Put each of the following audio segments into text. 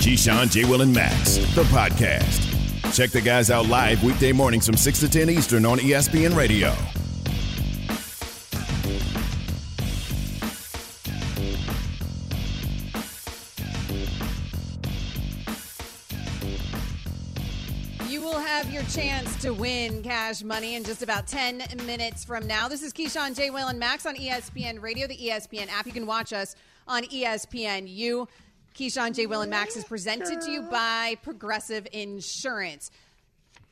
Keyshawn, J. Will, and Max, the podcast. Check the guys out live weekday mornings from 6 to 10 Eastern on ESPN Radio. You will have your chance to win cash money in just about 10 minutes from now. This is Keyshawn, J. Will, and Max on ESPN Radio, the ESPN app. You can watch us on ESPN. ESPNU. Keyshawn, J. Will, and Max is presented to you by Progressive Insurance.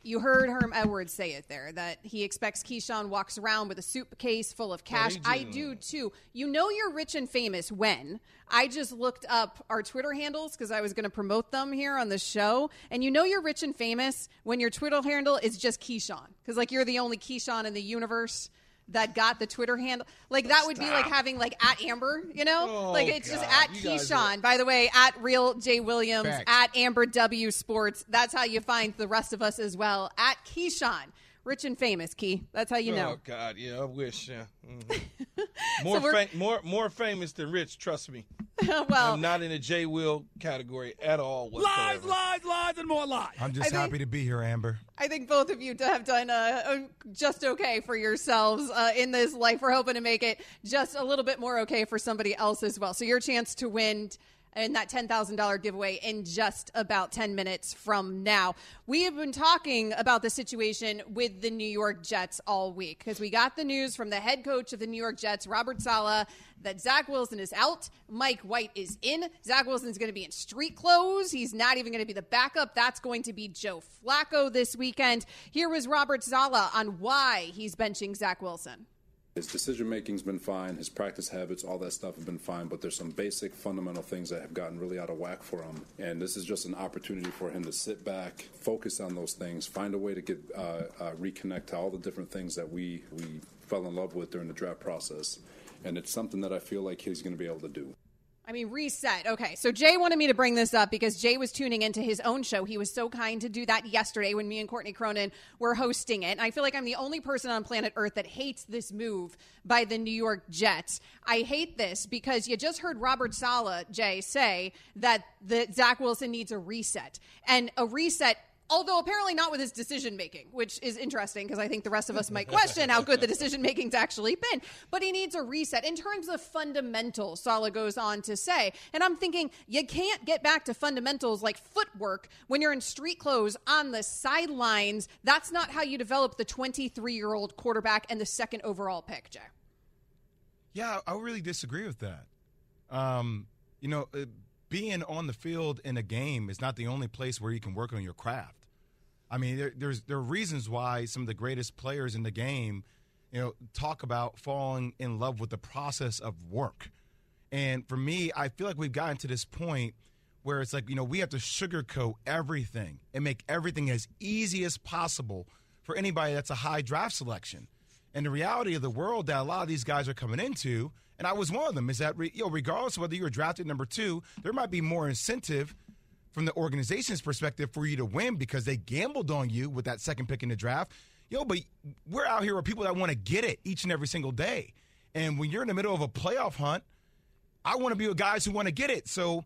You heard Herm Edwards say it there that he expects Keyshawn walks around with a suitcase full of cash. I do too. You know you're rich and famous when I just looked up our Twitter handles because I was going to promote them here on the show. And you know you're rich and famous when your Twitter handle is just Keyshawn because like you're the only Keyshawn in the universe that got the Twitter handle. Like that would be like having like at Amber, you know? Oh, like it's just at You Keyshawn. By the way, at Real J Williams, at Amber W Sports. That's how you find the rest of us as well. At Keyshawn. Rich and famous, Key. That's how you know. Oh God, yeah, I wish. Yeah, Mhm. more we're- fa- more more famous than rich. Trust me, well, I'm not in the J Will category at all. Lies, Whatsoever. lies, lies, and more lies. I'm just I think- happy to be here, Amber. I think both of you have done uh, uh, just okay for yourselves uh, in this life. We're hoping to make it just a little bit more okay for somebody else as well. So your chance to win in that $10,000 giveaway in just about 10 minutes from now. We have been talking about the situation with the New York Jets all week because we got the news from the head coach of the New York Jets, Robert Saleh, that Zach Wilson is out. Mike White is in. Zach Wilson is going to be in street clothes. He's not even going to be the backup. That's going to be Joe Flacco this weekend. Here was Robert Saleh on why he's benching Zach Wilson. His decision making's been fine, his practice habits, all that stuff have been fine, but there's some basic fundamental things that have gotten really out of whack for him. And this is just an opportunity for him to sit back, focus on those things, find a way to get uh, uh, reconnect to all the different things that we we fell in love with during the draft process. And it's something that I feel like he's going to be able to do. I mean, reset. Okay, so Jay wanted me to bring this up because Jay was tuning into his own show. He was so kind to do that yesterday when me and Courtney Cronin were hosting it. And I feel like I'm the only person on planet Earth that hates this move by the New York Jets. I hate this because you just heard Robert Saleh, Jay, say that the Zach Wilson needs a reset. And a reset Although apparently not with his decision making, which is interesting because I think the rest of us might question how good the decision making's actually been. But he needs a reset in terms of fundamentals, Saleh goes on to say. And I'm thinking, you can't get back to fundamentals like footwork when you're in street clothes on the sidelines. That's not how you develop the 23 year old quarterback and the second overall pick, Jay. Yeah, I really disagree with that. Um, you know, uh, being on the field in a game is not the only place where you can work on your craft. I mean, there, there's there are reasons why some of the greatest players in the game, you know, talk about falling in love with the process of work. And for me, I feel like we've gotten to this point where it's like, you know, we have to sugarcoat everything and make everything as easy as possible for anybody that's a high draft selection. And the reality of the world that a lot of these guys are coming into, and I was one of them, is that re- you know, regardless of whether you were drafted number two, there might be more incentive from the organization's perspective for you to win because they gambled on you with that second pick in the draft. Yo, but we're out here with people that want to get it each and every single day. And when you're in the middle of a playoff hunt, I want to be with guys who want to get it. So,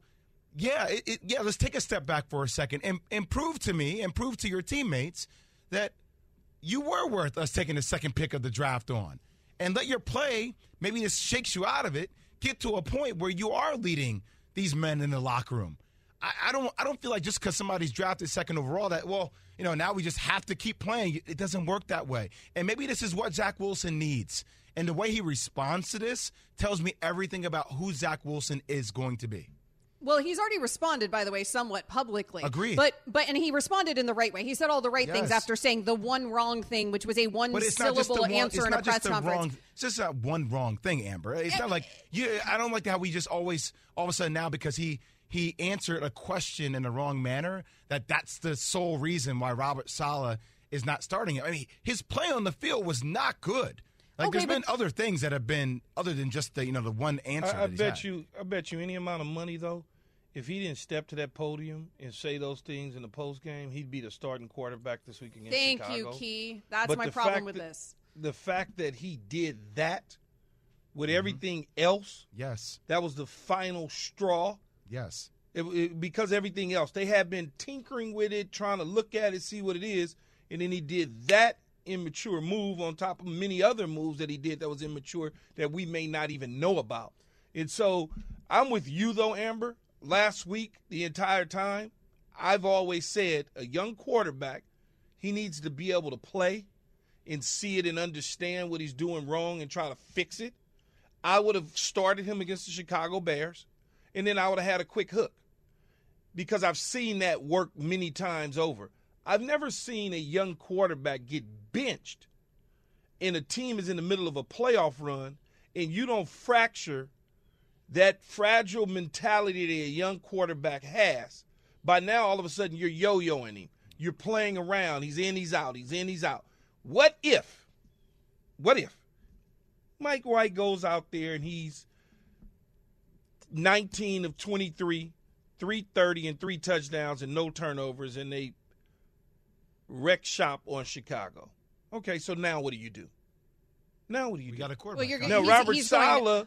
yeah, it, it, yeah, let's take a step back for a second and, and prove to me and prove to your teammates that you were worth us taking the second pick of the draft on. And let your play, maybe this shakes you out of it, get to a point where you are leading these men in the locker room. I, I don't I don't feel like just because somebody's drafted second overall that well you know now we just have to keep playing. It doesn't work that way. And maybe this is what Zach Wilson needs. And the way he responds to this tells me everything about who Zach Wilson is going to be. Well, he's already responded, by the way, somewhat publicly. Agreed. But but and he responded in the right way. He said all the right things after saying the one wrong thing, which was a one But it's not just the syllable wrong, answer it's in a not press just the conference. wrong. It's just that one wrong thing, Amber. It's not eh, like you. I don't like how we just always all of a sudden now because he he answered a question in the wrong manner that that's the sole reason why Robert Saleh is not starting it. I mean, his play on the field was not good. Like Okay, there's been other things that have been other than just the you know the one answer. I, I bet had. you. I bet you any amount of money though, if he didn't step to that podium and say those things in the post game, he'd be the starting quarterback this week against Thank Chicago. you, Key. That's But my problem with that- this. The fact that he did that with Mm-hmm. everything else, Yes, that was the final straw. yes. It, it- because everything else they had been tinkering with it, trying to look at it, see what it is, and then he did that immature move on top of many other moves that he did that was immature that we may not even know about. And so I'm with you though, Amber. Last week, the entire time, I've always said a young quarterback, he needs to be able to play and see it and understand what he's doing wrong and try to fix it. I would have started him against the Chicago Bears, and then I would have had a quick hook because I've seen that work many times over. I've never seen a young quarterback get benched and a team is in the middle of a playoff run and you don't fracture that fragile mentality that a young quarterback has. By now, all of a sudden, you're yo yoing him. You're playing around. He's in, he's out. He's in, he's out. What if, what if Mike White goes out there and he's 19 of 23, 330 and three touchdowns and no turnovers, and they wreck shop on Chicago. Okay, so now what do you do? Now what do you We do? got a quarterback. you're huh? now he's- Robert he's going- Saleh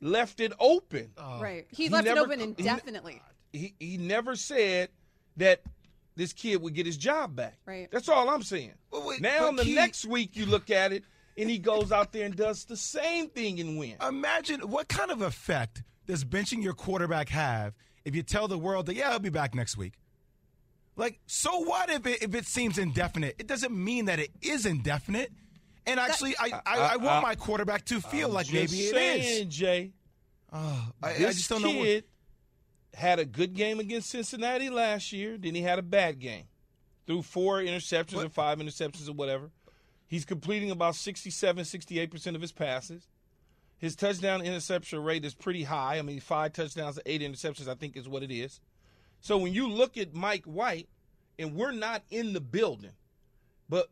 left it open. Oh, right. He, he left it open co- he ne- indefinitely. He he never said that this kid would get his job back. Right. That's all I'm saying. Well, wait, now but the Key- next week you look at it and he goes out there and does the same thing and wins. Imagine what kind of effect does benching your quarterback have if you tell the world that yeah, I'll be back next week. Like, so what if it, if it seems indefinite? It doesn't mean that it is indefinite. And actually, I, I, uh, I, want I- my quarterback to feel like Just maybe it saying, is. Jay. Oh, I, I This just don't know. What, kid had a good game against Cincinnati last year. Then he had a bad game. Threw four interceptions What? and five interceptions or whatever. He's completing about 67, 68% of his passes. His touchdown interception rate is pretty high. I mean, five touchdowns and eight interceptions, I think, is what it is. So when you look at Mike White, and we're not in the building, but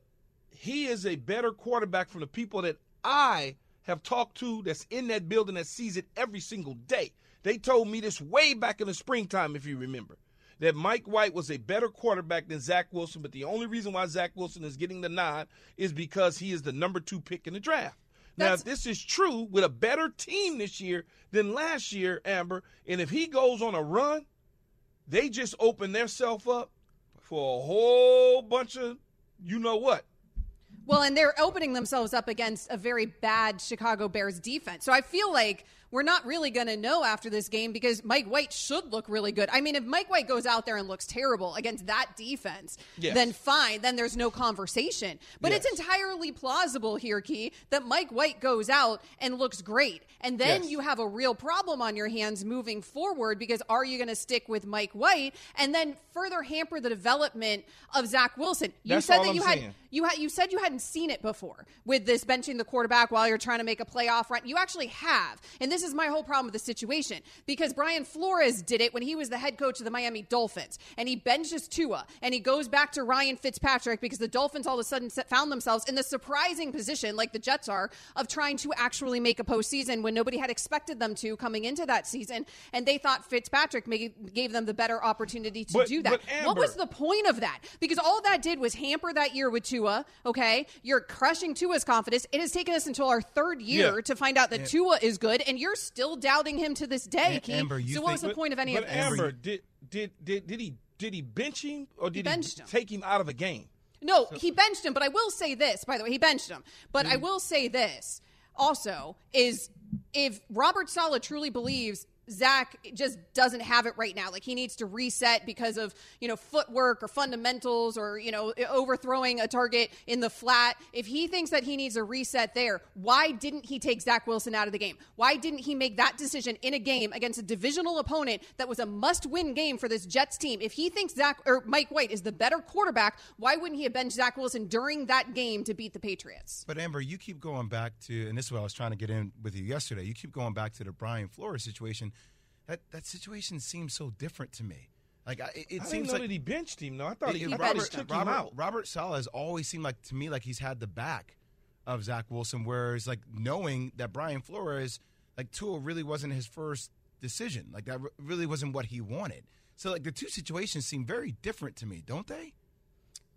he is a better quarterback from the people that I have talked to that's in that building that sees it every single day. They told me this way back in the springtime, if you remember, that Mike White was a better quarterback than Zach Wilson, but the only reason why Zach Wilson is getting the nod is because he is the number two pick in the draft. Now, if this is true with a better team this year than last year, Amber, and if he goes on a run, they just open themselves up for a whole bunch of you know what. Well, and they're opening themselves up against a very bad Chicago Bears defense. So I feel like we're not really going to know after this game because Mike White should look really good. I mean, if Mike White goes out there and looks terrible against that defense, Yes. then fine, then there's no conversation. But Yes. it's entirely plausible here, Key, that Mike White goes out and looks great. And then Yes. you have a real problem on your hands moving forward because are you going to stick with Mike White and then further hamper the development of Zach Wilson? You That's said that I'm you had saying. you had you said you hadn't seen it before with this benching the quarterback while you're trying to make a playoff run. You actually have, and this is my whole problem with the situation because Brian Flores did it when he was the head coach of the Miami Dolphins, and he benches Tua, and he goes back to Ryan Fitzpatrick because the Dolphins all of a sudden found themselves in the surprising position, like the Jets are, of trying to actually make a postseason when nobody had expected them to coming into that season, and they thought Fitzpatrick gave them the better opportunity to But- do that. but what was the point of that? Because all that did was hamper that year with Tua. Okay, you're crushing Tua's confidence. It has taken us until our third year Yeah. to find out that Tua is good, and you're still doubting him to this day. Amber, you so what was the point of any of this? Amber, did, did did did he did he bench him or did he, him. take him out of a game? No, he benched him, but I will say this, by the way, he benched him. But Mm. I will say this also is if Robert Saleh truly believes Zach just doesn't have it right now. Like he needs to reset because of, you know, footwork or fundamentals or, you know, overthrowing a target in the flat. If he thinks that he needs a reset there, why didn't he take Zach Wilson out of the game? Why didn't he make that decision in a game against a divisional opponent that was a must win game for this Jets team? If he thinks Zach or Mike White is the better quarterback, why wouldn't he have benched Zach Wilson during that game to beat the Patriots? But Amber, you keep going back to, and this is what I was trying to get in with you yesterday. You keep going back to the Brian Flores situation that that situation seems so different to me. Like it, it I seems like that he benched him. No, I thought it- he, I Robert, he took Robert, him out. Robert Saleh has always seemed like to me like he's had the back of Zach Wilson, whereas like knowing that Brian Flores, like Tua really wasn't his first decision. Like that really wasn't what he wanted. So like the two situations seem very different to me, don't they?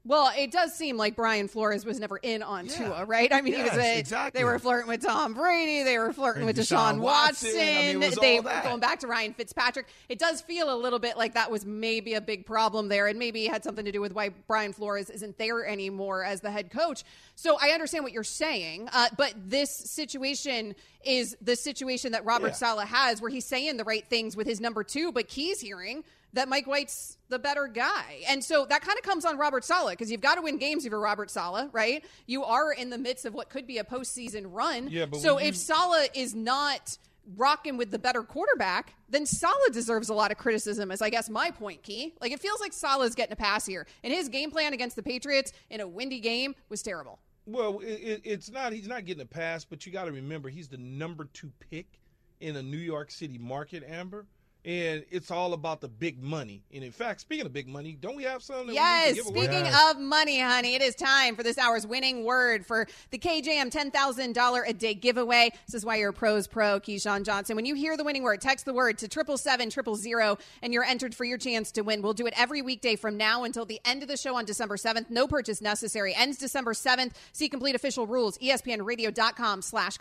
Well, it does seem like Brian Flores was never in on Yeah. Tua, right? I mean, he was a, exactly. they were flirting with Tom Brady, they were flirting with Deshaun Deshaun Watson. Watson, I mean, they were going back to Ryan Fitzpatrick. It does feel a little bit like that was maybe a big problem there, and maybe it had something to do with why Brian Flores isn't there anymore as the head coach. So I understand what you're saying, uh, but this situation is the situation that Robert Yeah. Saleh has, where he's saying the right things with his number two, but Key's hearing that Mike White's the better guy. And so that kind of comes on Robert Saleh because you've got to win games if you're Robert Saleh, right? You are in the midst of what could be a postseason run. Yeah, but so if you- Saleh is not rocking with the better quarterback, then Saleh deserves a lot of criticism, is I guess my point, Key. Like it feels like Saleh's getting a pass here. And his game plan against the Patriots in a windy game was terrible. Well, it, it, it's not. He's not getting a pass, but you got to remember he's the number two pick in a New York City market, Amber. And it's all about the big money. And in fact, speaking of big money, don't we have some? Yes, we give away? speaking Yes. of money, honey, it is time for this hour's winning word for the KJM $10,000 a day giveaway. This is why you're a pros pro, Keyshawn Johnson. When you hear the winning word, text the word to 777 and you're entered for your chance to win. We'll do it every weekday from now until the end of the show on December 7th. No purchase necessary. Ends December 7th. See complete official rules, E espnradio.com slash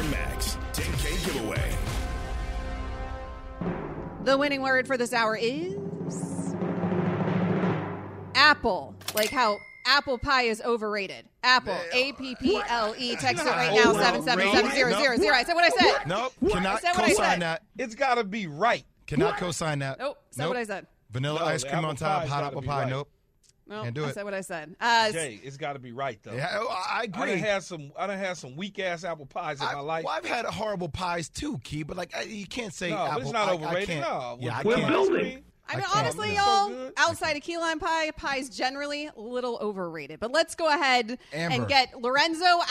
contest. And Max, 10K giveaway. The winning word for this hour is apple. Like how apple pie is overrated. Apple. A P P L E. Text it right now. Seven seven seven zero zero zero. I said what I said. Nope, I cannot said what I co-sign said. that. It's got to be right. Cannot co-sign that. Nope. Said what I said. Vanilla No, ice the cream apple on top, pie's hot gotta apple be pie. right. Nope. No, Can't do I it. said what I said. Uh, Jay, it's got to be right though. Yeah, oh, I I agree. done had some. I done had some weak ass apple pies in I, my life. well, I've had horrible pies too, Key, but like I, you can't say no, apple. but it's not I- I overrated. can't- no, yeah, I with can't. ice cream. I mean, I can't. honestly, It's so y'all, good. outside of key lime pie, pie's generally a little overrated. But let's go ahead Amber. and get Lorenzo Oh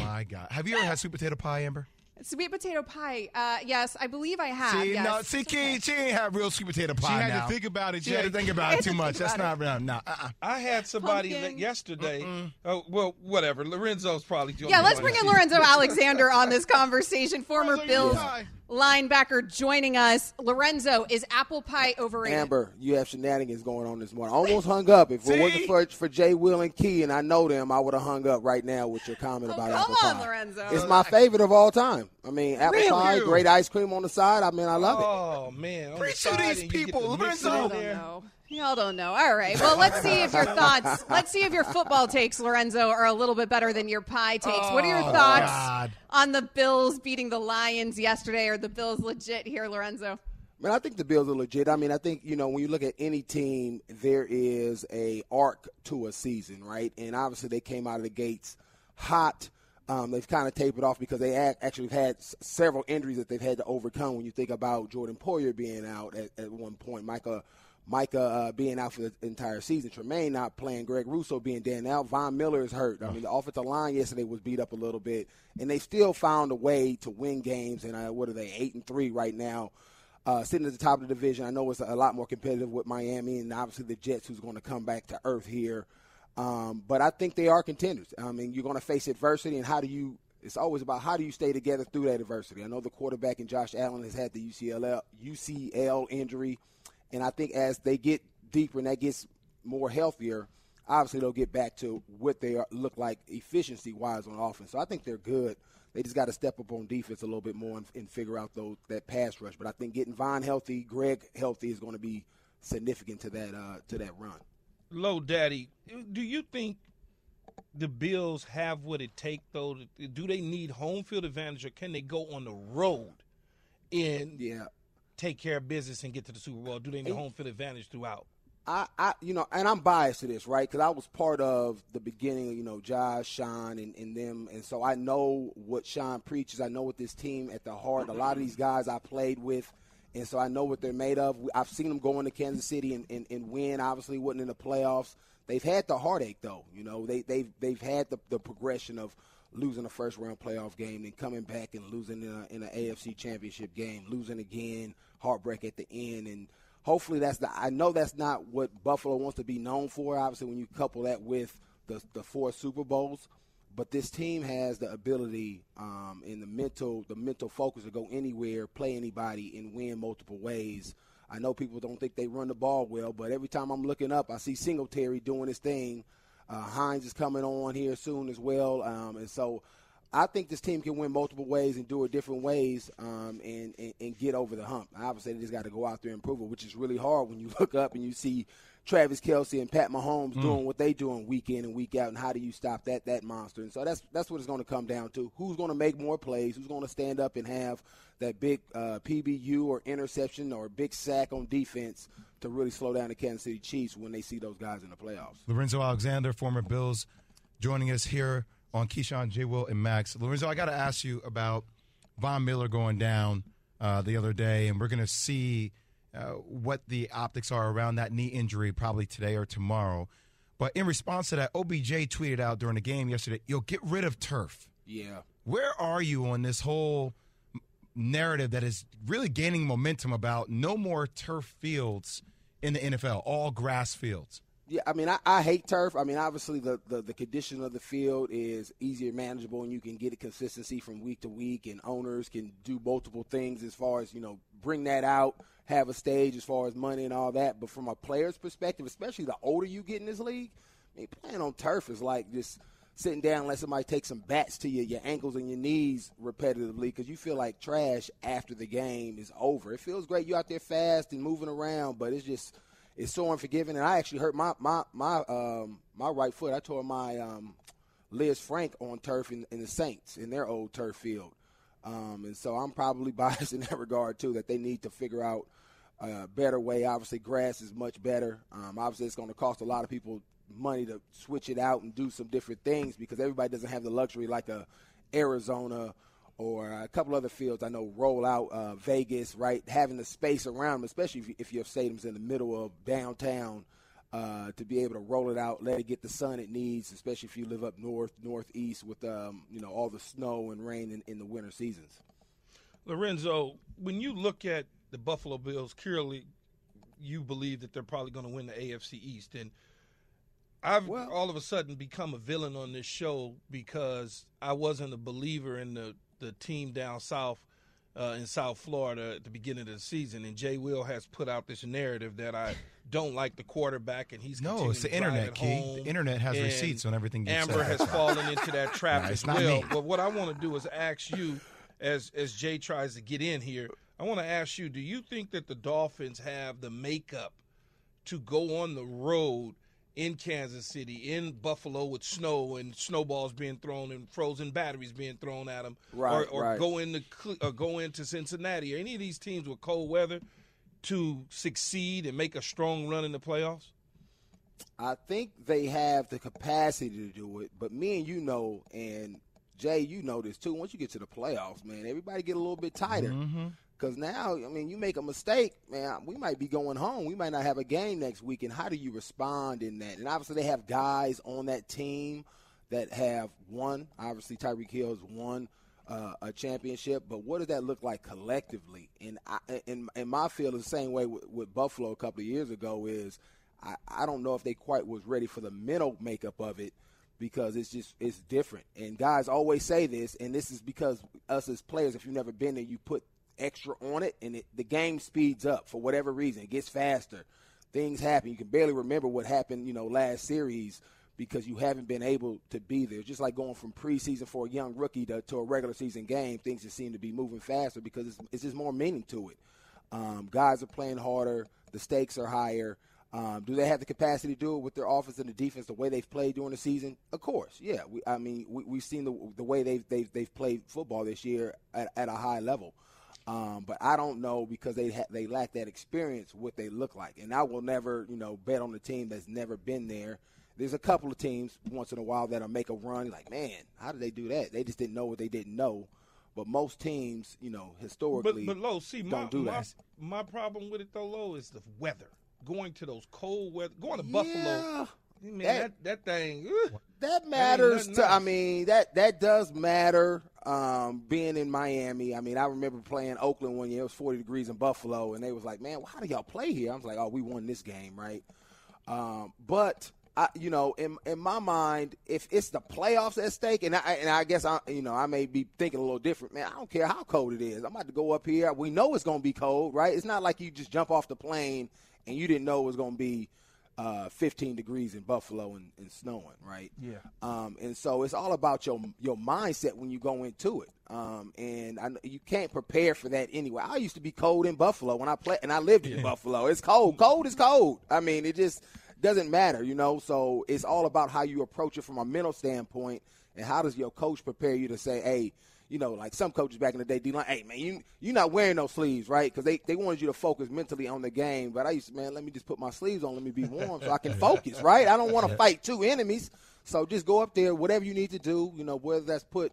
my god! Have you ever had sweet potato pie, Amber? Sweet potato pie. Uh, yes, I believe I have. See, yes. no, see, Key, she ain't have real sweet potato pie She had now. to think about it, She had to think about it too much. That's not real. No, uh-uh. I had somebody Pumpkin. that yesterday. Oh well, whatever. Lorenzo's probably. doing Yeah, let's bring in Lorenzo Alexander on this conversation. Former Bills pie. Linebacker joining us. Lorenzo, is apple pie overrated? Amber, you have shenanigans going on this morning. I almost hung up. If it wasn't for for Jay, Will, and Key, and I know them, I would have hung up right now with your comment Oh, about come apple on, pie. Lorenzo. It's my favorite of all time. I mean, apple Really? pie, great ice cream on the side. I mean, I love it. Oh man, Preach to these and you get people, the mix Lorenzo. In Y'all don't know. Y'all don't know. All right. Well, let's see if your thoughts, let's see if your football takes, Lorenzo, are a little bit better than your pie takes. what are your Oh, thoughts God. on the Bills beating the Lions yesterday? Are the Bills legit here, Lorenzo? Man, I think the Bills are legit. I mean, I think you know when you look at any team, there is a arc to a season, right? And obviously, they came out of the gates hot. Um, they've kind of tapered off because they actually have had several injuries that they've had to overcome. When you think about Jordan Poyer being out at, at one point, Micah Micah uh, being out for the entire season, Tremaine not playing, Greg Rousseau being down out, Von Miller is hurt. I mean, the offensive line yesterday was beat up a little bit, and they still found a way to win games. And uh, what are they, eight and three right now? uh, sitting at the top of the division. I know it's a lot more competitive with Miami and obviously the Jets, who's going to come back to earth here. Um, but I think they are contenders. I mean, you're going to face adversity, and how do you? It's always about how do you stay together through that adversity. I know the quarterback and Josh Allen has had the UCL UCL injury, and I think as they get deeper and that gets more healthier, obviously they'll get back to what they are, look like efficiency wise on offense. So I think they're good. They just got to step up on defense a little bit more and, and figure out those that pass rush. But I think getting Von healthy, Greg healthy is going to be significant to that uh, to that run. Low Daddy, do you think the Bills have what it take though? Do they need home field advantage, or can they go on the road and Yeah. Take care of business and get to the Super Bowl? Do they need home field advantage throughout? I, I, you know, and I'm biased to this, right? Because I was part of the beginning, you know, Josh, Sean, and, and them, and so I know what Sean preaches. I know what this team at the heart. A lot of these guys I played with, and so I know what they're made of. I've seen them go into Kansas City and, and, and win. Obviously, wasn't in the playoffs. They've had the heartache, though. You know, they they've they've had the, the progression of losing a first round playoff game then coming back and losing in, an AFC championship game, losing again, heartbreak at the end, and hopefully that's the. I know that's not what Buffalo wants to be known for. Obviously, when you couple that with the the four Super Bowls, but this team has the ability um, and the mental the mental focus to go anywhere, play anybody, and win multiple ways. I know people don't think they run the ball well, but every time I'm looking up, I see Singletary doing his thing. Uh, Hines is coming on here soon as well, um, and so I think this team can win multiple ways and do it different ways um, and, and, and get over the hump. Obviously, they just got to go out there and prove it, which is really hard when you look up and you see Travis Kelce and Pat Mahomes Hmm. doing what they doing week in and week out, and how do you stop that that monster? And so that's that's what it's going to come down to. Who's going to make more plays? Who's going to stand up and have that big uh, PBU or interception or big sack on defense to really slow down the Kansas City Chiefs when they see those guys in the playoffs? Lorenzo Alexander, former Bills, joining us here on Keyshawn, J. Will, and Max. Lorenzo, I got to ask you about Von Miller going down uh, the other day, and we're going to see uh, what the optics are around that knee injury probably today or tomorrow. But in response to that, OBJ tweeted out during the game yesterday, "You'll get rid of turf." Yeah. Where are you on this whole narrative that is really gaining momentum about no more turf fields in the NFL, all grass fields? Yeah, I mean, I, I hate turf. I mean, obviously, the, the, the condition of the field is easier manageable, and you can get a consistency from week to week, and owners can do multiple things as far as, you know, bring that out, have a stage as far as money and all that. But from a player's perspective, especially the older you get in this league, I mean, playing on turf is like just sitting down let somebody take some bats to you, your ankles and your knees repetitively because you feel like trash after the game is over. It feels great. You're out there fast and moving around, but it's just – it's so unforgiving. And I actually hurt my my my um my right foot. I tore my um Lisfranc on turf in, in the Saints in their old turf field. Um, and so I'm probably biased in that regard too. That they need to figure out a better way. Obviously, grass is much better. Um, obviously, it's going to cost a lot of people money to switch it out and do some different things because everybody doesn't have the luxury like a Arizona or a couple other fields I know roll out uh, Vegas, right? Having the space around them, especially if, you, if your stadium's in the middle of downtown, uh, to be able to roll it out, let it get the sun it needs, especially if you live up north, northeast with um, you know all the snow and rain in, in the winter seasons. Lorenzo, when you look at the Buffalo Bills, clearly you believe that they're probably going to win the AFC East, and I've Well- all of a sudden become a villain on this show because I wasn't a believer in the the team down south uh, in South Florida at the beginning of the season, and Jay Will has put out this narrative that I don't like the quarterback, and he's No, it's the internet, Key. The internet has receipts on everything you Amber said. has fallen into that trap Nah, as well. me. But what I want to do is ask you, as as Jay tries to get in here, I want to ask you: Do you think that the Dolphins have the makeup to go on the road in Kansas City, in Buffalo, with snow and snowballs being thrown and frozen batteries being thrown at them, Right, or, or right. go into or go into Cincinnati or any of these teams with cold weather to succeed and make a strong run in the playoffs? I think they have the capacity to do it, but me and you know, and Jay, you know this too. Once you get to the playoffs, man, everybody get a little bit tighter. Mm-hmm. Because now, I mean, you make a mistake, man, we might be going home. We might not have a game next week. And how do you respond in that? And obviously, they have guys on that team that have won. Obviously, Tyreek Hill's won uh, a championship, but what does that look like collectively? And I, and, and my feel the same way with, with Buffalo a couple of years ago is I, I don't know if they quite was ready for the mental makeup of it because it's just it's different. And guys always say this, and this is because us as players, if you've never been there, you put extra on it, and it, the game speeds up for whatever reason. It gets faster. Things happen. You can barely remember what happened, you know, last series because you haven't been able to be there. Just like going from preseason for a young rookie to, to a regular season game, things just seem to be moving faster because it's, it's just more meaning to it. Um, guys are playing harder. The stakes are higher. Um, do they have the capacity to do it with their offense and the defense the way they've played during the season? Of course, yeah. We, I mean, we, have seen the the way they've they've they've played football this year at, at a high level. Um, but I don't know because they ha- they lack that experience what they look like, and I will never you know bet on a team that's never been there. There's a couple of teams once in a while that'll make a run. Like, man, how did they do that? They just didn't know what they didn't know. But most teams, you know, historically, but, but Lo, see, don't my, do my, that. my problem with it though, Lo, is the weather. Going to those cold weather, going to Yeah. Buffalo. Man, That- that, that thing. ugh. That matters to. I mean, that that does matter. Um, being in Miami, I mean, I remember playing Oakland one year. It was 40 degrees in Buffalo, and they was like, "Man, how do y'all play here?" I was like, "Oh, we won this game, right?" Um, but I, you know, in in my mind, if it's the playoffs at stake, and I and I guess I, you know, I may be thinking a little different. Man, I don't care how cold it is. I'm about to go up here. We know it's going to be cold, right? It's not like you just jump off the plane and you didn't know it was going to be uh, 15 degrees in Buffalo and, and snowing, right? Yeah. Um, and so it's all about your your mindset when you go into it. Um, and I, you can't prepare for that anyway. I used to be cold in Buffalo when I play, and I lived in Buffalo. It's cold. Cold is cold. I mean, it just doesn't matter, you know. So it's all about how you approach it from a mental standpoint, and how does your coach prepare you to say, hey. You know, like some coaches back in the day, D line, hey man, you you're not wearing no sleeves, right? Because they, they wanted you to focus mentally on the game. But I used to, man, let me just put my sleeves on, let me be warm, so I can focus, right? I don't want to fight two enemies, so just go up there, whatever you need to do. You know, whether that's put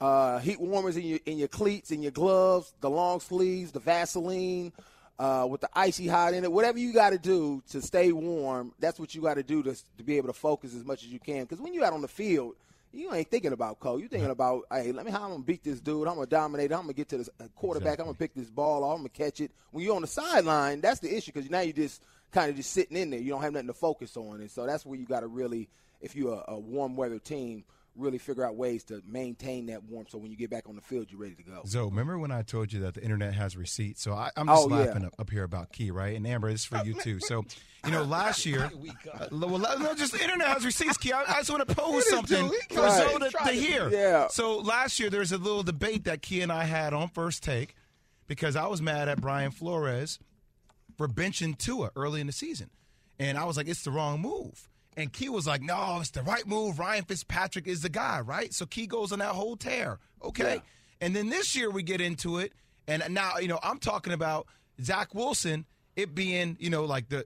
uh, heat warmers in your in your cleats, in your gloves, the long sleeves, the Vaseline, uh, with the icy hot in it, whatever you got to do to stay warm. That's what you got to do to to be able to focus as much as you can. Because when you're out on the field, you ain't thinking about cold. You're thinking about, hey, let me how I'm gonna beat this dude. I'm gonna dominate. I'm gonna get to the uh, quarterback. I'm gonna pick this ball off. I'm gonna catch it. When you're on the sideline, that's the issue because now you're just kind of just sitting in there. You don't have nothing to focus on, and so that's where you got to really, if you're a, a warm weather team, really figure out ways to maintain that warmth. So when you get back on the field, you're ready to go. So remember when I told you that the internet has receipts? So I, I'm just Oh, yeah. laughing up, up here about Key, right? And Amber, this is for you too. So you know, last year, uh, well, no, just the internet has receipts. Key, I, I just want to pose something for Right. Zoe to, to hear. Yeah. So last year, there was a little debate that Key and I had on first take because I was mad at Brian Flores for benching Tua early in the season. And I was like, it's the wrong move. And Key was like, no, it's the right move. Ryan Fitzpatrick is the guy, right? So Key goes on that whole tear. Okay. And then this year we get into it. And now, you know, I'm talking about Zach Wilson, it being, you know, like the, the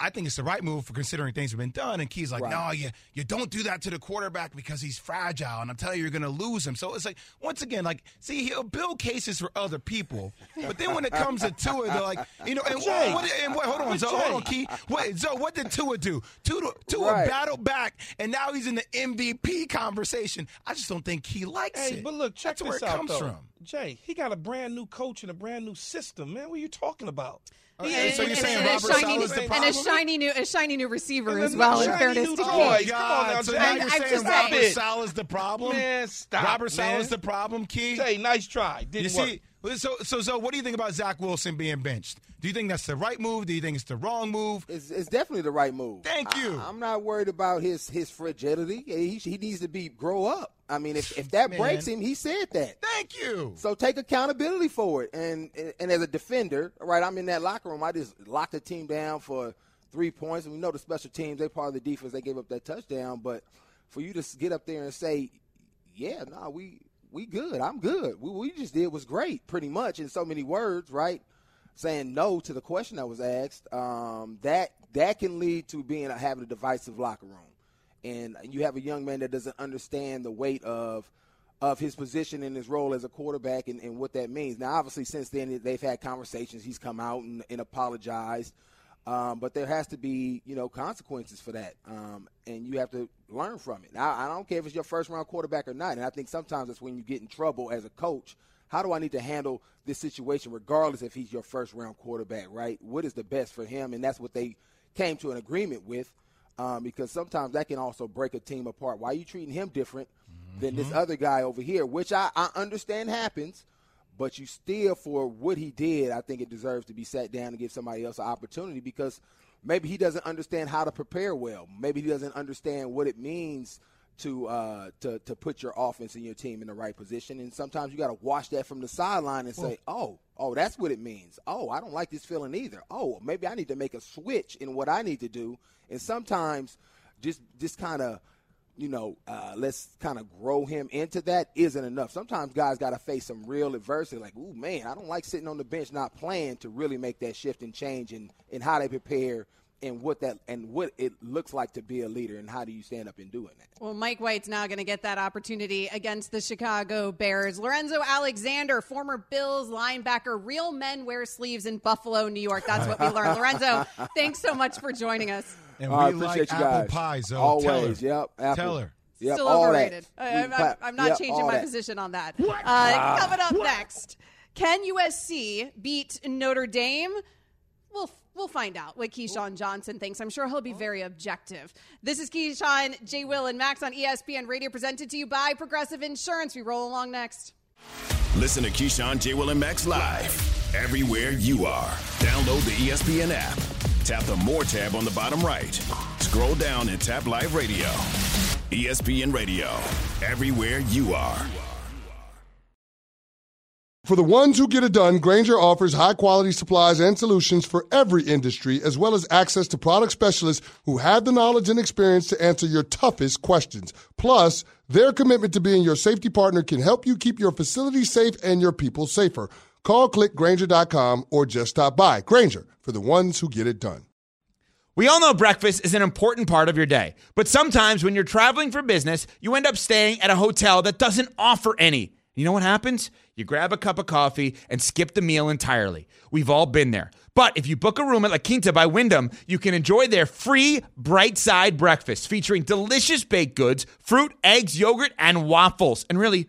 I think it's the right move for considering things have been done. And Key's like, Right. no, you, you don't do that to the quarterback because he's fragile. And I'm telling you, you're going to lose him. So it's like, once again, like, see, he'll build cases for other people. But then when it comes to Tua, they're like, you know, and, Jay. what, and what, hold on, But so hold on, Key. Wait, so what did Tua do? Tua, Tua Right. battled back, and now he's in the MVP conversation. I just don't think he likes Hey, it. but look, check That's where it out comes though. from. Jay, he got a brand new coach and a brand new system, man. What are you talking about? Okay, He so you're and, saying and, Robert a shiny, Saleh's the and a shiny new a shiny new receiver as well. In shiny fairness new to toy. Key. Come on now, so now I'm- you're saying just Robert saying. Saleh's the problem? Man, stop, Robert Saleh's man. the problem, Key? Jay, nice try. Didn't You work. see, so so so what do you think about Zach Wilson being benched? Do you think that's the right move? Do you think it's the wrong move? It's, it's definitely the right move. Thank you. I, am not worried about his his fragility. He, he needs to be grow up. I mean, if, if that Man. breaks him, he said that. Thank you. So take accountability for it. And, and as a defender, right, I'm in that locker room. I just locked the team down for three points. And we know the special teams, they part of the defense. They gave up that touchdown. But for you to get up there and say, yeah, no, we we good. I'm good. What we just did was great, pretty much in so many words, right? Saying no to the question that was asked. Um, that that can lead to being having a divisive locker room and you have a young man that doesn't understand the weight of of his position and his role as a quarterback and, and what that means. Now, obviously, since then they've had conversations. He's come out and, and apologized, um, but there has to be you know consequences for that, um, and you have to learn from it. Now, I don't care if it's your first round quarterback or not, and I think sometimes that's when you get in trouble as a coach. How do I need to handle this situation, regardless if he's your first round quarterback? Right? What is the best for him? And that's what they came to an agreement with um, because sometimes that can also break a team apart. Why are you treating him different than this other guy over here? Which I, I understand happens, but you still, for what he did, I think it deserves to be sat down and give somebody else an opportunity because maybe he doesn't understand how to prepare well. Maybe he doesn't understand what it means to uh, to to put your offense and your team in the right position. And sometimes you got to watch that from the sideline and say, "Oh, oh, that's what it means. Oh, I don't like this feeling either. Oh, maybe I need to make a switch in what I need to do." And sometimes, just just kind of you know, uh, let's kind of grow him into that isn't enough. Sometimes guys got to face some real adversity, like, ooh, man, I don't like sitting on the bench not playing to really make that shift and change in, in how they prepare and what that and what it looks like to be a leader and how do you stand up in doing that. Well mike white's now going to get that opportunity against the chicago bears. Lorenzo alexander former bills linebacker real men wear sleeves in buffalo new york. That's what we learned. Lorenzo thanks so much for joining us and we like apple pie so always tell yep apple. tell her Yep, Still all overrated. that. I, I'm, I'm, I'm not Yep, changing my that. position on that. Uh, coming up next, can USC beat Notre Dame? We'll we'll find out what Keyshawn Johnson thinks. I'm sure he'll be very objective. This is Keyshawn, Jay, Will, and Max on ESPN Radio, presented to you by Progressive Insurance. We roll along next. Listen to Keyshawn, Jay, Will, and Max live everywhere you are. Download the ESPN app. Tap the More tab on the bottom right. Scroll down and tap Live Radio. ESPN Radio, everywhere you are. For the ones who get it done, Grainger offers high quality supplies and solutions for every industry, as well as access to product specialists who have the knowledge and experience to answer your toughest questions. Plus, their commitment to being your safety partner can help you keep your facility safe and your people safer. Call clickgrainger.com or just stop by. Grainger, for the ones who get it done. We all know breakfast is an important part of your day, but sometimes when you're traveling for business, you end up staying at a hotel that doesn't offer any. You know what happens? You grab a cup of coffee and skip the meal entirely. We've all been there. But if you book a room at La Quinta by Wyndham, you can enjoy their free bright side breakfast featuring delicious baked goods, fruit, eggs, yogurt, and waffles. And really,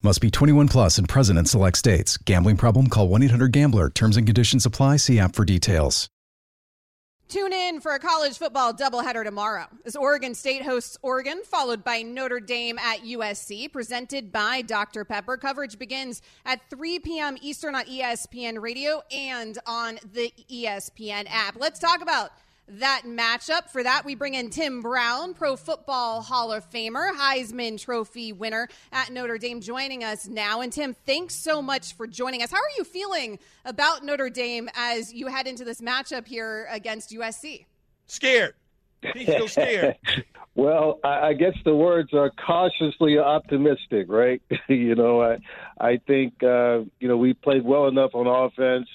Must be 21 plus and present in select states. Gambling problem? Call 1 800 Gambler. Terms and conditions apply. See app for details. Tune in for a college football doubleheader tomorrow as Oregon State hosts Oregon, followed by Notre Dame at USC, presented by Dr. Pepper. Coverage begins at 3 p.m. Eastern on ESPN Radio and on the ESPN app. Let's talk about that matchup. For that, we bring in Tim Brown, Pro Football Hall of Famer, Heisman Trophy winner at Notre Dame, joining us now. And Tim, thanks so much for joining us. How are you feeling about Notre Dame as you head into this matchup here against USC? Scared. He feels scared. Well, I I guess the words are cautiously optimistic, right? you know, I I think uh, you know we played well enough on offense,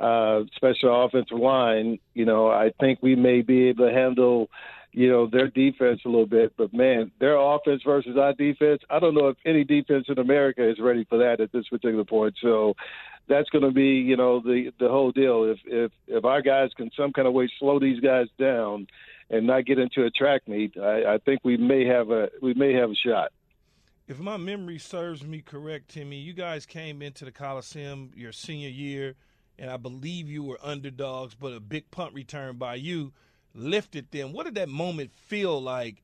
uh, special offensive line. You know, I think we may be able to handle, you know, their defense a little bit. But man, their offense versus our defense, I don't know if any defense in America is ready for that at this particular point. So that's going to be, you know, the the whole deal. If if if our guys can some kind of way slow these guys down and not get into a track meet, I, I think we may have a we may have a shot. If my memory serves me correct, Timmy, you guys came into the Coliseum your senior year, and I believe you were underdogs, but a big punt return by you lifted them. What did that moment feel like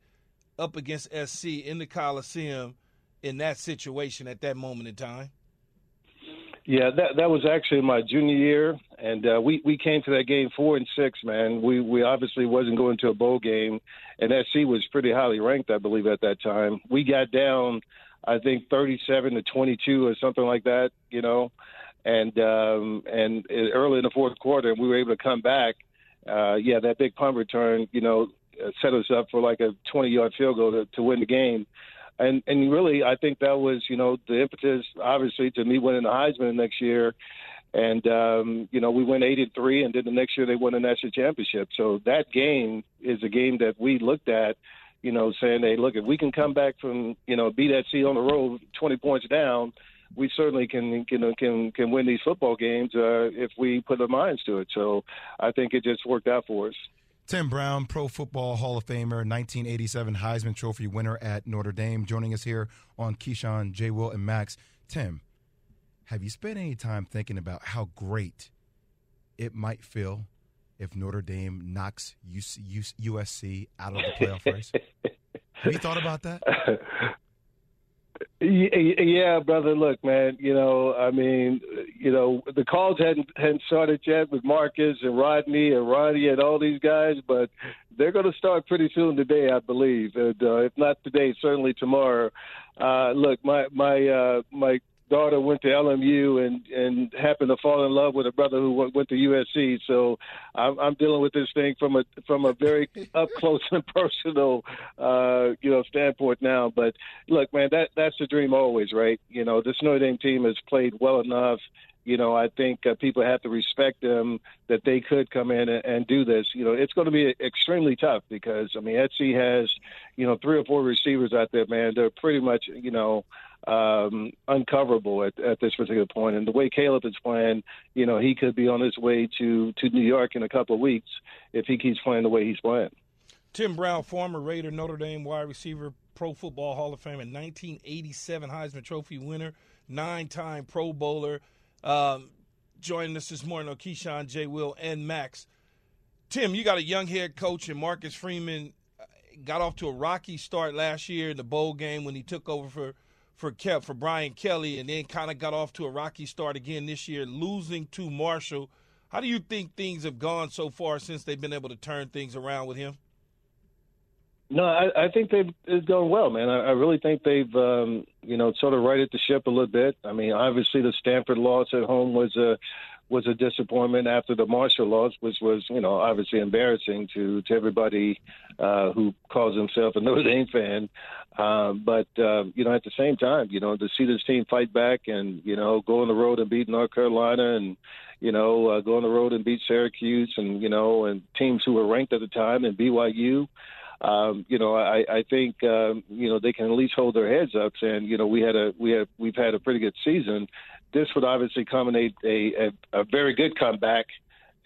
up against SC in the Coliseum in that situation at that moment in time? Yeah, that that was actually my junior year, and uh, we we came to that game four and six. Man, we we obviously wasn't going to a bowl game, and SC was pretty highly ranked, I believe, at that time. We got down, I think, thirty-seven to twenty-two or something like that, you know, and um, and early in the fourth quarter, we were able to come back. Uh, yeah, that big punt return, you know, uh, set us up for like a twenty-yard field goal to, to win the game and and really, I think that was you know the impetus, obviously, to me winning the Heisman next year, and um, you know we went eight and three, and then the next year they won the national championship. So that game is a game that we looked at, you know, saying, hey, look, if we can come back from you know beat that SC on the road, twenty points down, we certainly can can can can win these football games uh, if we put our minds to it. So I think it just worked out for us. Tim Brown, Pro Football Hall of Famer, 1987 Heisman Trophy winner at Notre Dame, joining us here on Keyshawn, J. Will, and Max. Tim, have you spent any time thinking about how great it might feel if Notre Dame knocks USC out of the playoff race? have you thought about that? Yeah, brother. Look, man. You know, I mean, you know, the calls hadn't hadn't started yet with Marcus and Rodney and Ronnie and all these guys, but they're going to start pretty soon today, I believe. And uh, if not today, certainly tomorrow. Uh, look, my my uh, my daughter went to LMU and and happened to fall in love with a brother who went to USC. So I'm, I'm dealing with this thing from a from a very up close and personal uh, you know standpoint now. But look, man, that that's the dream always, right? You know, this Notre Dame team has played well enough. You know, I think uh, people have to respect them that they could come in and, and do this. You know, it's going to be extremely tough because I mean, SC has you know three or four receivers out there, man. They're pretty much you know um, uncoverable at, at this particular point. And the way Caleb is playing, you know, he could be on his way to, to New York in a couple of weeks if he keeps playing the way he's playing. Tim Brown, former Raider, Notre Dame wide receiver, Pro Football Hall of Fame, and 1987 Heisman Trophy winner, nine-time Pro Bowler, um, joining us this morning on Keyshawn, J. Will, and Max. Tim, you got a young head coach, and Marcus Freeman got off to a rocky start last year in the bowl game when he took over for – for Kev, for Brian Kelly, and then kind of got off to a rocky start again this year, losing to Marshall. How do you think things have gone so far since they've been able to turn things around with him? No, I, I think they've it's going well, man. I, I really think they've, um, you know, sort of righted the ship a little bit. I mean, obviously the Stanford loss at home was a was a disappointment after the Marshall loss, which was, you know, obviously embarrassing to to everybody uh, who calls himself a Notre Dame fan. Uh, but uh, you know, at the same time, you know, to see this team fight back and you know go on the road and beat North Carolina and you know uh, go on the road and beat Syracuse and you know and teams who were ranked at the time and BYU. Um, you know, I, I think um, you know they can at least hold their heads up, and you know we had a we have we've had a pretty good season. This would obviously culminate a, a, a very good comeback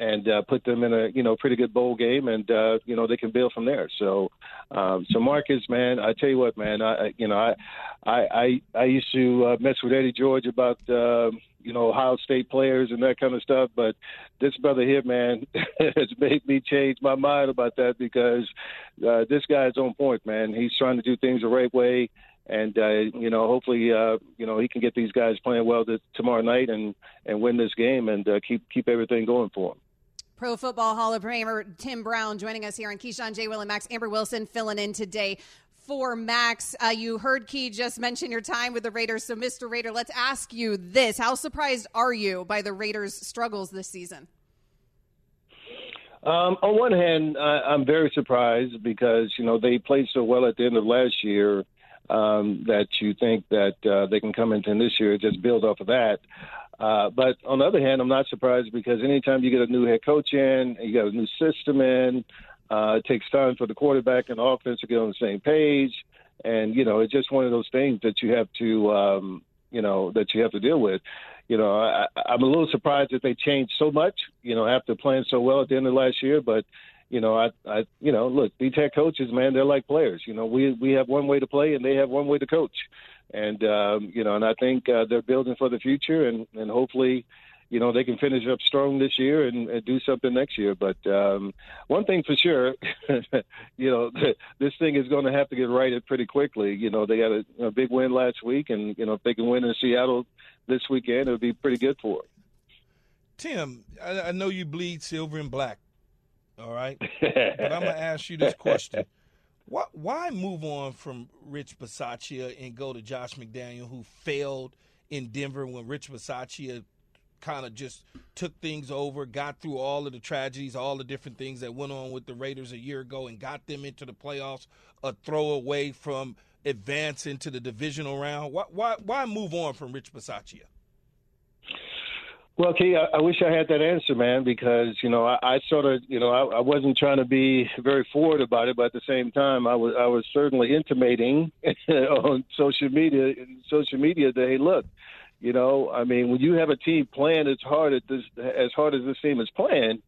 and uh, put them in a you know pretty good bowl game, and uh, you know they can build from there. So, um, so Marcus, man, I tell you what, man, I you know I I I, I used to uh, mess with Eddie George about uh, you know Ohio State players and that kind of stuff, but this brother here, man, has made me change my mind about that because uh, this guy is on point, man. He's trying to do things the right way and uh, you know, hopefully, uh, you know, he can get these guys playing well this, tomorrow night and and win this game and uh, keep keep everything going for him. Pro Football Hall of Famer Tim Brown joining us here on Keyshawn J. Will and Max Amber Wilson filling in today for Max. Uh, you heard Key just mention your time with the Raiders. So, Mr. Raider, let's ask you this: How surprised are you by the Raiders' struggles this season? Um, on one hand, I, I'm very surprised because you know they played so well at the end of last year um, that you think that uh, they can come into this year and just build off of that. Uh, but on the other hand, I'm not surprised because anytime you get a new head coach in, you got a new system in, uh, it takes time for the quarterback and the offense to get on the same page. And, you know, it's just one of those things that you have to, um, you know, that you have to deal with. You know, I, I'm a little surprised that they changed so much, you know, after playing so well at the end of last year. But, you know, I, I, you know, look, these head coaches, man, they're like players. You know, we we have one way to play and they have one way to coach and um, you know, and I think uh, they're building for the future, and and hopefully, you know, they can finish up strong this year and, and do something next year. But um, one thing for sure, you know, this thing is going to have to get righted pretty quickly. You know, they got a, a big win last week, and you know, if they can win in Seattle this weekend, it would be pretty good for them. Tim, I, I know you bleed silver and black. All right, but I'm gonna ask you this question. Why, why move on from Rich Bisaccia and go to Josh McDaniel, who failed in Denver when Rich Bisaccia kind of just took things over, got through all of the tragedies, all the different things that went on with the Raiders a year ago, and got them into the playoffs, a throw away from advancing to the divisional round. Why, why, why move on from Rich Bisaccia? Well, Key, I, I wish I had that answer, man, because you know I, I sort of, you know, I, I wasn't trying to be very forward about it, but at the same time, I was, I was certainly intimating on social media, social media that hey, look, you know, I mean, when you have a team playing as hard as this, as hard as this team is playing,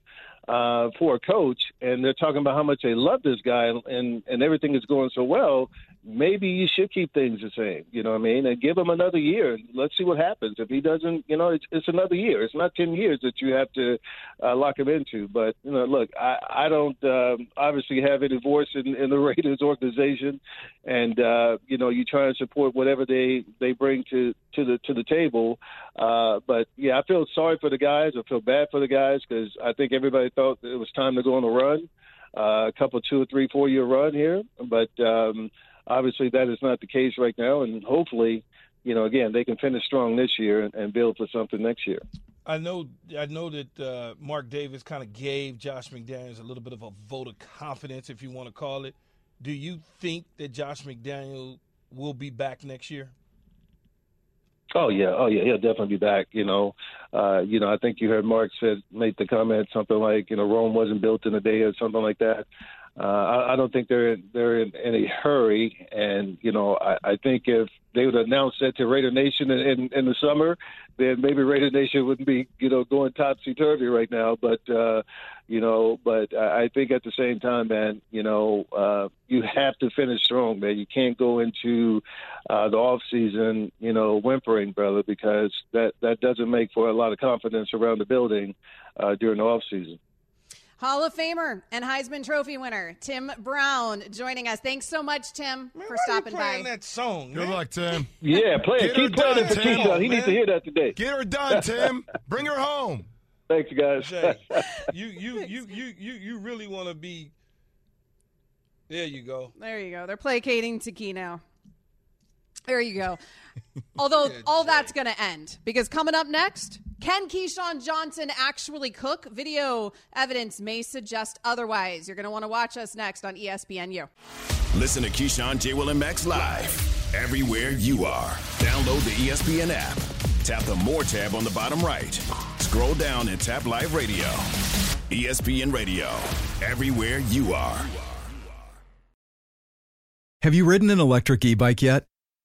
uh, for a coach, and they're talking about how much they love this guy, and and everything is going so well. Maybe you should keep things the same. You know what I mean? And give him another year. Let's see what happens. If he doesn't, you know, it's, it's another year. It's not ten years that you have to uh, lock him into. But you know, look, I I don't um, obviously have any voice in, in the Raiders organization, and uh, you know, you try and support whatever they they bring to to the to the table. Uh, but yeah, I feel sorry for the guys. I feel bad for the guys because I think everybody thought it was time to go on a run, uh, a couple, two or three, four year run here. But um, obviously, that is not the case right now, and hopefully, you know, again, they can finish strong this year and, and build for something next year. I know, I know that uh, Mark Davis kind of gave Josh McDaniels a little bit of a vote of confidence, if you want to call it. Do you think that Josh McDaniel will be back next year? Oh yeah, oh yeah, he'll definitely be back. You know, uh, you know, I think you heard Mark said made the comment something like, you know, Rome wasn't built in a day or something like that. Uh, I, I don't think they're they're in any hurry, and you know, I, I think if they would announce that to Raider Nation in, in, in the summer, then maybe Raider Nation wouldn't be you know going topsy turvy right now. But uh, you know, but I think at the same time, man, you know, uh, you have to finish strong, man. You can't go into uh, the off season, you know, whimpering, brother, because that that doesn't make for a lot of confidence around the building uh, during the off season. Hall of Famer and Heisman Trophy winner Tim Brown joining us. Thanks so much, Tim, Man, for why stopping you playing by. that song. Good man? luck, Tim. Yeah, play it. Get Keep playing done, it for Tim. Keyshawn. He Man. needs to hear that today. Get her done, Tim. Bring her home. Thanks, guys. Jay, you you you you you you really want to be? There you go. There you go. They're placating to Key now. There you go. Although all that's going to end because coming up next, can Keyshawn Johnson actually cook? Video evidence may suggest otherwise. You're going to want to watch us next on ESPNU. Listen to Keyshawn, J. Will, and Max live everywhere you are. Download the ESPN app. Tap the More tab on the bottom right. Scroll down and tap Live Radio. ESPN Radio, everywhere you are. Have you ridden an electric e bike yet?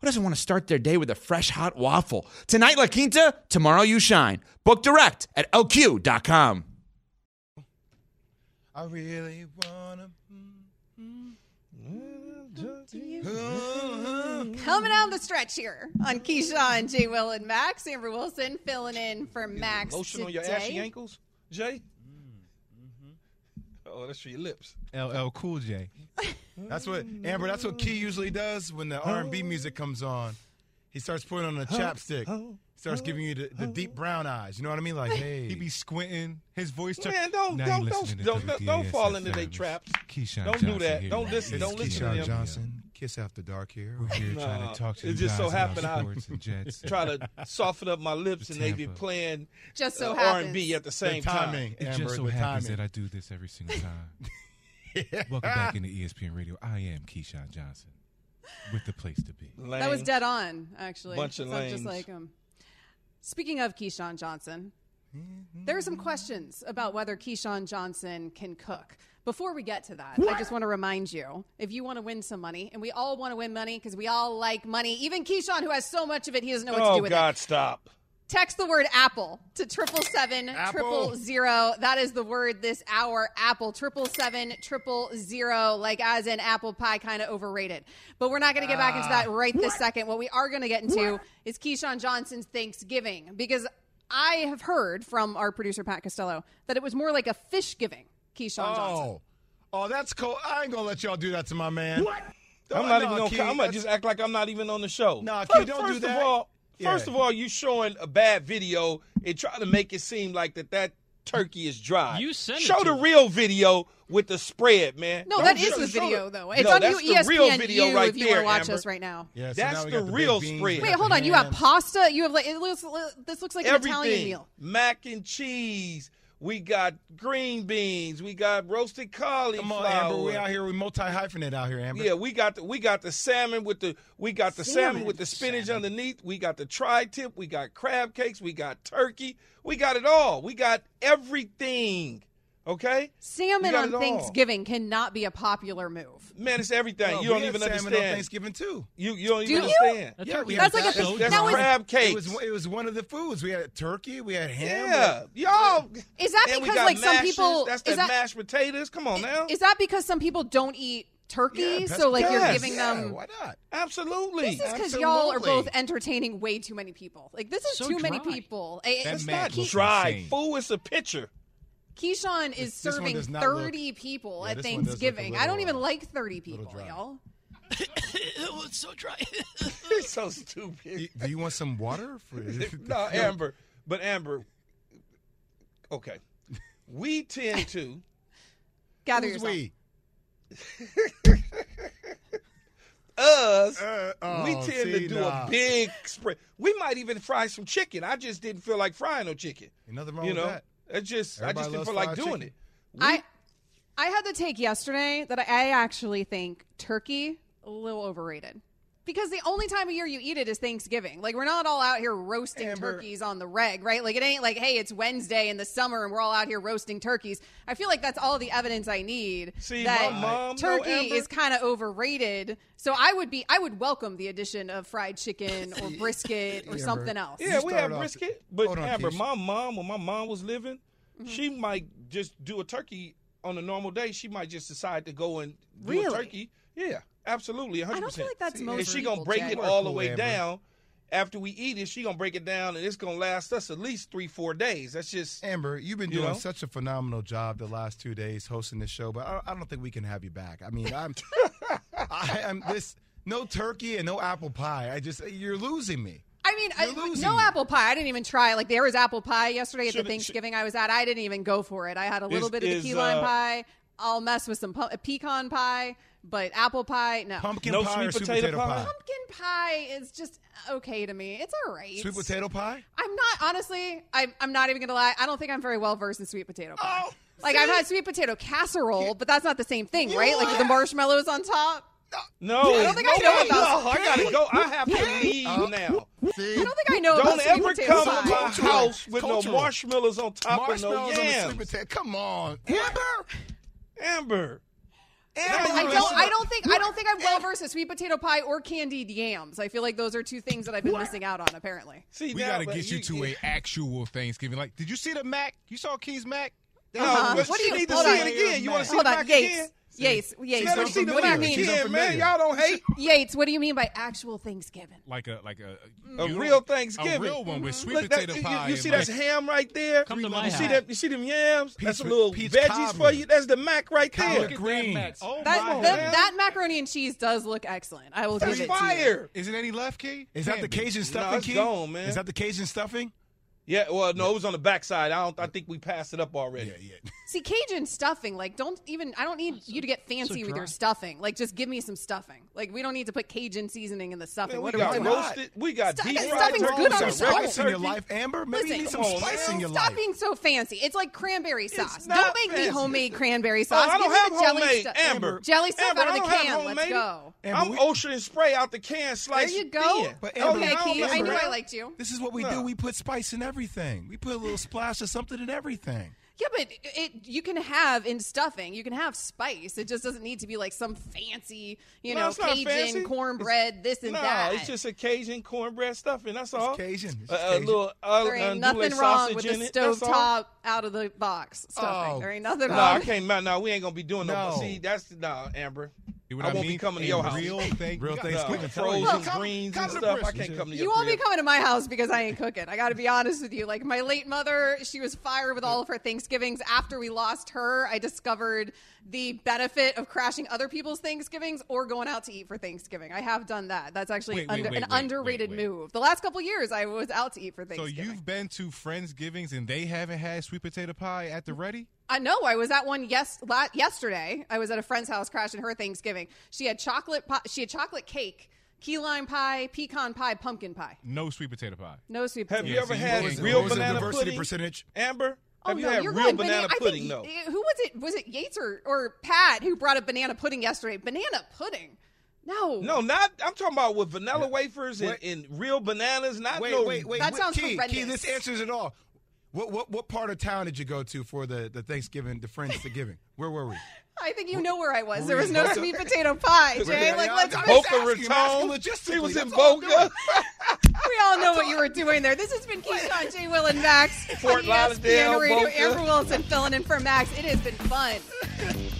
who doesn't want to start their day with a fresh hot waffle? Tonight, La Quinta, tomorrow, you shine. Book direct at lq.com. I really wanna. Mm-hmm. Coming down the stretch here on Keyshawn, J. Will, and Max. Amber Wilson filling in for Max Lotion on your ashy ankles, Jay? Oh, that's for your lips. LL Cool J. That's what Amber. That's what Key usually does when the R and B oh. music comes on. He starts putting on a chapstick. Oh. Starts giving you the, the oh. deep brown eyes. You know what I mean? Like, hey, He be squinting. His voice. turn- Man, don't Now don't don't listening to don't, don't, don't fall DSFM. into their traps. Keyshawn Don't Johnson do that. here. Don't listen. it's Don't listen to Keyshawn them. Johnson. Kiss After Dark here. We're here Nah, trying to talk to it you just guys so happened about I sports and Jets. try to soften up my lips, and they be playing Just so uh, happens. R&B at the same timing. time. It just so the happens timing. that I do this every single time. Welcome back into ESPN Radio. I am Keyshawn Johnson with the place to be. Lame. That was dead on, actually. Bunch of Sounds just like him. Speaking of Keyshawn Johnson, there are some questions about whether Keyshawn Johnson can cook. Before we get to that, I just want to remind you if you want to win some money, and we all want to win money because we all like money, even Keyshawn, who has so much of it, he doesn't know what to Oh do with God, it. stop! Text the word apple to triple seven triple zero. That is the word this hour. Apple triple seven triple zero, like as in apple pie, kind of overrated. But we're not going to get back into that ah. right this second. What we are going to get into is Keyshawn Johnson's Thanksgiving because I have heard from our producer Pat Costello that it was more like a fish giving. Keyshawn Johnson. Oh, oh, that's cool. I ain't gonna let y'all do that to my man. What? Oh, I'm not even gonna. I'm gonna just act like I'm not even on the show. Nah, first, Key, don't do first that. Of all, Yeah. First of all, you showing a bad video and trying to make it seem like that that turkey is dry. You sent it show to the me. real video with the spread, man. No, Don't that show- is the show video, though. It's No, on that's you, the real ESPN video U right if you there, want to watch Amber. us right now. Yeah, so That's now the the real spread. Wait, hold on. You have pasta. You have like it looks. This looks like an Italian meal. Mac and cheese. We got green beans. We got roasted cauliflower. Come on, Amber. We out here. We multi hyphenate out here, Amber. Yeah, we got the we got the salmon with the we got the salmon, Salmon. with the spinach underneath. We got the tri-tip. We got crab cakes. We got turkey. We got it all. We got everything. Okay, Salmon on it all. Thanksgiving cannot be a popular move. man, it's everything. No, you don't had even salmon understand. on Thanksgiving too. You you don't Do even you? understand. That Yeah, turkey we was That's like a- so That's Now is- crab It was it was one of the foods. We had turkey. We had ham. yeah, y'all. Is that because got like some people? That's is the that mashed potatoes. Come on now. is that because some people don't eat turkey? Yeah, so like you're yes. giving Yeah, them. why not? Absolutely. This is because y'all are both entertaining way too many people. Like this is So too many people. That it's not. looks Ke- Dry insane. food is a picture. Keyshawn is This- this serving does not look- 30 people Yeah, at this one does look a Thanksgiving. I don't even uh, like 30 people, dry. y'all. it it's so dry. It's so stupid. Do you want some water? For, no, Amber. But Amber, okay. We tend to Gather Who's yourself. we? us. Uh, oh, we tend see, to do nah. a big spread. We might even fry some chicken. I just didn't feel like frying no chicken. Ain't nothing wrong you with know, that. It's just Everybody I just didn't feel like doing chicken. it. I I had the take yesterday that I actually think turkey a little overrated. Because the only time of year you eat it is Thanksgiving. Like we're not all out here roasting Amber. turkeys on the reg, right? Like it ain't like, hey, it's Wednesday in the summer and we're all out here roasting turkeys. I feel like that's all the evidence I need See, that my mom, turkey Amber- is kind of overrated. So I would be I would welcome the addition of fried chicken or brisket or Amber. something else. Yeah, You we have brisket, but Hold on, Amber, Keisha. my mom, when my mom was living, Mm-hmm. she might just do a turkey on a normal day. She might just decide to go and do Really? a turkey. Yeah, absolutely, hundred I don't percent. feel like that's See, most and she gonna break Jay. it all the way Amber. down. After we eat it, she gonna break it down, and it's gonna last us at least three, four days. That's just Amber, you've been You doing know? such a phenomenal job the last two days hosting this show, but I, I don't think we can have you back. I mean, I'm, I am this no turkey and no apple pie. I just you're losing me. I mean, I, no me. apple pie. I didn't even try. Like there was apple pie yesterday at Shoulda- the Thanksgiving I was at. I didn't even go for it. I had a little This bit of the is, key lime uh, pie. I'll mess with some pu- pecan pie, but apple pie, no. Pumpkin No pie or sweet sweet potato potato pie? pie? Pumpkin pie is just okay to me. It's all right. Sweet potato pie? I'm not honestly. I'm, I'm not even gonna lie. I don't think I'm very well versed in sweet potato pie. Oh, like see? I've had sweet potato casserole, but that's not the same thing, right? Like with the marshmallows on top. no. I don't think I know about- no, I gotta go. I have to leave now. See? I don't think I know Don't about sweet ever potato come pie. to my Cultural. house with Cultural. no marshmallows on top Marshmallows of on no the yams. sweet potato. Come on, Amber. Amber. Amber, I don't. I don't think. I don't think I'm well versed in sweet potato pie or candied yams. I feel like those are two things that I've been missing out on. Apparently, See, We now, got to but get you, to a actual Thanksgiving. Like, did you see the Mac? You saw Keys Mac? Uh-huh. but What do you- need to see it again. You want to see hold the on, Mac Yates. again? Yates, Yates. Let her What, see the what do you mean? again, man. Y'all don't hate. Yates, what do you mean by actual Thanksgiving? Like a like a A you real Thanksgiving. a real one with mm-hmm. sweet Look, potato you- pie. You, and see like- that's ham right there. Come to my you see house. that? You see them yams? Peach that's a with- little peach veggies for you. That's the Mac right there. Collard Look that Oh That, my that, man. that macaroni and cheese does look excellent. I will That's give it to you. fire. Is it any left, Key? Is that the Can't. Cajun stuffing? Key? gone, man. Is that the Cajun stuffing? Yeah, well, no, it was on the backside. I don't. I think we passed it up already. Yeah, yeah. See, Cajun stuffing, like, don't even, I don't need you to get fancy with your stuffing. Like, just give me some stuffing. Like, we don't need to put Cajun seasoning in the stuffing. Man, we are got we doing? roasted. We got Stu- deep that fried stuffing's turkey. good on we its got Spice in your life, Amber. Maybe you Listen, need some come on, spice man. in your Stop life. being so fancy. It's like cranberry sauce. Don't make me homemade cranberry Oh, sauce. I don't Give have jelly homemade, stuff. Amber. Jelly stuff Amber, out of the don't can. Let's go. Amber, I'm we- ocean spray out the can, slice. There you go. But Oh, Amber, Okay, oh, Keith, I knew I liked you. This is what we do. We put spice in everything. We put a little splash of something in everything. Yeah, but it you can have in stuffing, you can have spice. It just doesn't need to be like some fancy, you No, know, it's not fancy. Cajun cornbread, this and no, that. it's just a Cajun cornbread stuffing. That's all. Cajun. It's A, a Cajun. little uh, there ain't nothing wrong with in the it. That's all. stovetop out of the box stuffing. Oh. there ain't nothing No, wrong. I can't. No, no, we ain't gonna be doing no. No. See, that's no, Amber. See what I I, won't be coming to your house. Real thing. Real No, Thanksgiving. No, Tell you. Come- greens come and to stuff. I can't come to your You won't be coming to my house because I ain't cooking. I got to be honest with you. Like my late mother, she was fired with all of her Thanksgivings. After we lost her, I discovered the benefit of crashing other people's Thanksgivings or going out to eat for Thanksgiving. I have done that. That's actually Wait, wait, under, wait, an wait, underrated wait, wait. move. The last couple years, I was out to eat for Thanksgiving. So you've been to Friendsgivings and they haven't had sweet potato pie at the ready? I know. I was at one yes la- yesterday. I was at a friend's house crashing her Thanksgiving. She had chocolate. Pie, she had chocolate cake, key lime pie, pecan pie, pumpkin pie. No sweet potato pie. No sweet. Have potato. you ever had can't real What was banana diversity pudding? percentage? Amber, Oh have you no, had you're real going banana I pudding? think, No. Eh, who was it? Was it Yates or, or Pat who brought up banana pudding yesterday? Banana pudding? No. No, not. I'm talking about with vanilla wafers and, and real bananas. Not Wait, no. wait, wait. That wait, sounds Key, horrendous. Key, this answers it all. What, what what part of town did you go to for the, the Thanksgiving, the Friends Thanksgiving? Where were we? I think you know where I was. There was no sweet potato pie, Jay. Like, let's I'm be- just Boca asking, I'm asking Raton. He was in that's all I'm Boca. we all know what you were doing there. This has been Keyshawn, J. Will, and Max Fort Lauderdale, Radio. Boca. Amber Wilson filling in for Max. It has been fun.